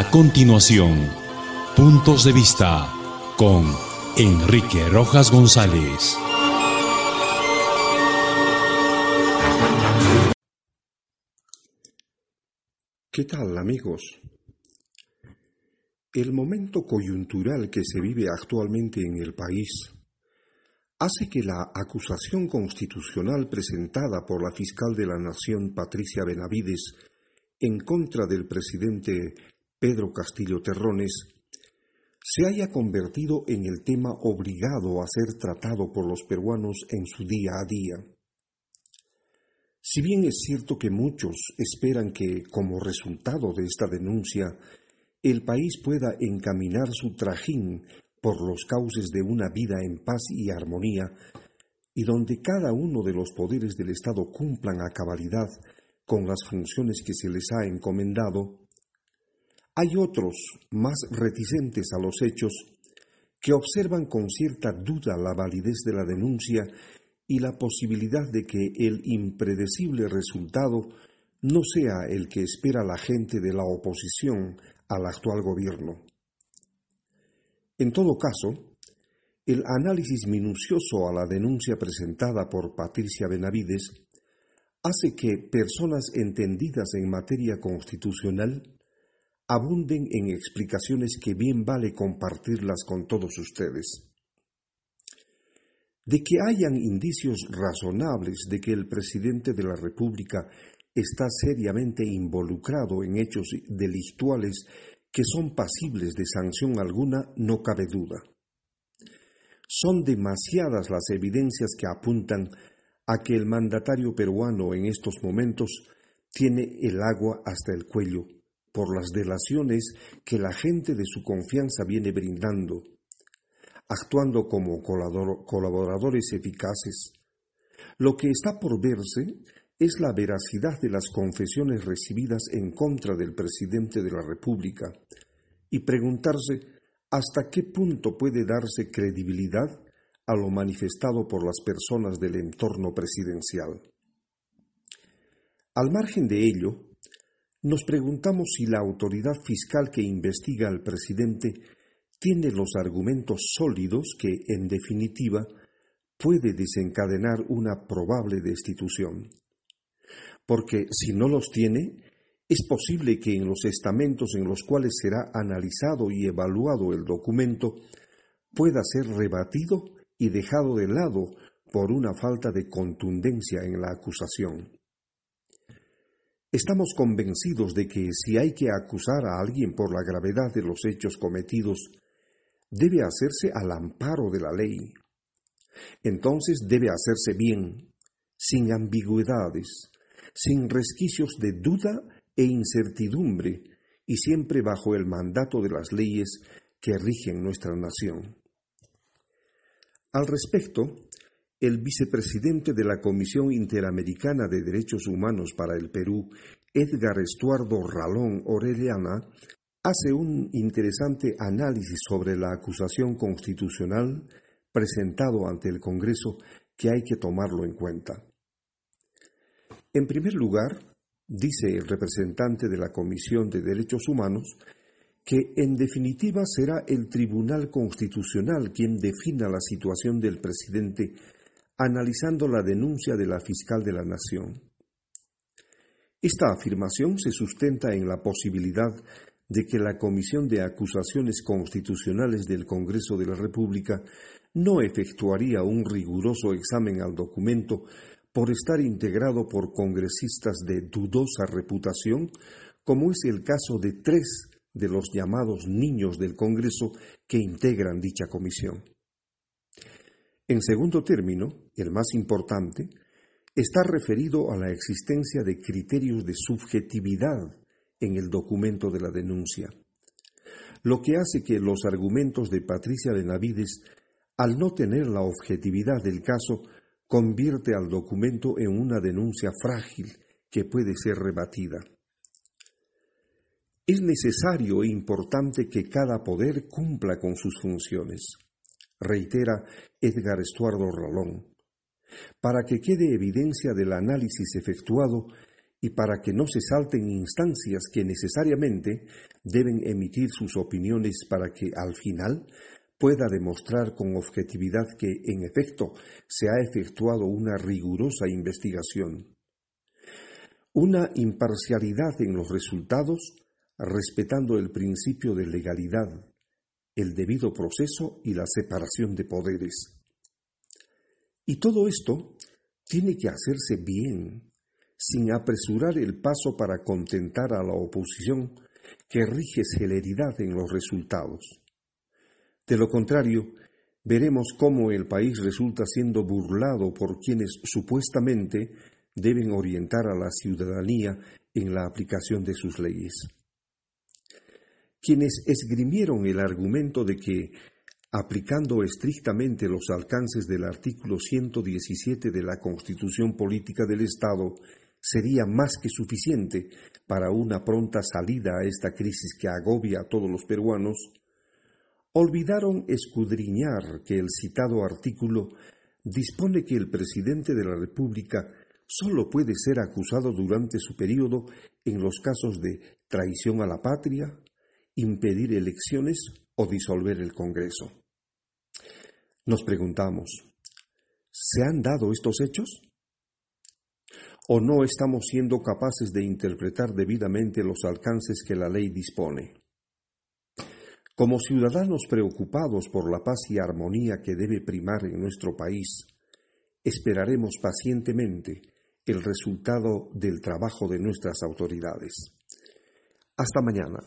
A continuación, Puntos de Vista con Enrique Rojas González. ¿Qué tal amigos? El momento coyuntural que se vive actualmente en el país hace que la acusación constitucional presentada por la fiscal de la Nación, Patricia Benavides, en contra del presidente Pedro Castillo Terrones, se haya convertido en el tema obligado a ser tratado por los peruanos en su día a día. Si bien es cierto que muchos esperan que, como resultado de esta denuncia, el país pueda encaminar su trajín por los cauces de una vida en paz y armonía, y donde cada uno de los poderes del Estado cumplan a cabalidad con las funciones que se les ha encomendado, hay otros, más reticentes a los hechos, que observan con cierta duda la validez de la denuncia y la posibilidad de que el impredecible resultado no sea el que espera la gente de la oposición al actual gobierno. En todo caso, el análisis minucioso a la denuncia presentada por Patricia Benavides hace que personas entendidas en materia constitucional abunden en explicaciones que bien vale compartirlas con todos ustedes. De que hayan indicios razonables de que el presidente de la República está seriamente involucrado en hechos delictuales que son pasibles de sanción alguna, no cabe duda. Son demasiadas las evidencias que apuntan a que el mandatario peruano en estos momentos tiene el agua hasta el cuello por las delaciones que la gente de su confianza viene brindando, actuando como colaboradores eficaces. Lo que está por verse es la veracidad de las confesiones recibidas en contra del presidente de la República y preguntarse hasta qué punto puede darse credibilidad a lo manifestado por las personas del entorno presidencial. Al margen de ello, nos preguntamos si la autoridad fiscal que investiga al presidente tiene los argumentos sólidos que, en definitiva, puede desencadenar una probable destitución porque si no los tiene, es posible que en los estamentos en los cuales será analizado y evaluado el documento pueda ser rebatido y dejado de lado por una falta de contundencia en la acusación. Estamos convencidos de que si hay que acusar a alguien por la gravedad de los hechos cometidos, debe hacerse al amparo de la ley. Entonces debe hacerse bien, sin ambigüedades, sin resquicios de duda e incertidumbre, y siempre bajo el mandato de las leyes que rigen nuestra nación. Al respecto, el vicepresidente de la Comisión Interamericana de Derechos Humanos para el Perú, Edgar Estuardo Ralón Orellana, hace un interesante análisis sobre la acusación constitucional presentado ante el Congreso que hay que tomarlo en cuenta. En primer lugar, dice el representante de la Comisión de Derechos Humanos, que en definitiva será el Tribunal Constitucional quien defina la situación del presidente analizando la denuncia de la fiscal de la Nación. Esta afirmación se sustenta en la posibilidad de que la Comisión de Acusaciones Constitucionales del Congreso de la República no efectuaría un riguroso examen al documento por estar integrado por congresistas de dudosa reputación, como es el caso de tres de los llamados niños del Congreso que integran dicha comisión. En segundo término, el más importante, está referido a la existencia de criterios de subjetividad en el documento de la denuncia, lo que hace que los argumentos de Patricia Benavides, al no tener la objetividad del caso, convierte al documento en una denuncia frágil que puede ser rebatida. Es necesario e importante que cada poder cumpla con sus funciones, reitera Edgar Estuardo Rolón, para que quede evidencia del análisis efectuado y para que no se salten instancias que necesariamente deben emitir sus opiniones para que al final pueda demostrar con objetividad que en efecto se ha efectuado una rigurosa investigación. Una imparcialidad en los resultados respetando el principio de legalidad, el debido proceso y la separación de poderes. Y todo esto tiene que hacerse bien, sin apresurar el paso para contentar a la oposición que rige celeridad en los resultados. De lo contrario, veremos cómo el país resulta siendo burlado por quienes supuestamente deben orientar a la ciudadanía en la aplicación de sus leyes. Quienes esgrimieron el argumento de que, aplicando estrictamente los alcances del artículo 117 de la Constitución Política del Estado, sería más que suficiente para una pronta salida a esta crisis que agobia a todos los peruanos, olvidaron escudriñar que el citado artículo dispone que el presidente de la República sólo puede ser acusado durante su periodo en los casos de traición a la patria, impedir elecciones o disolver el Congreso. Nos preguntamos, ¿se han dado estos hechos? ¿O no estamos siendo capaces de interpretar debidamente los alcances que la ley dispone? Como ciudadanos preocupados por la paz y armonía que debe primar en nuestro país, esperaremos pacientemente el resultado del trabajo de nuestras autoridades. Hasta mañana.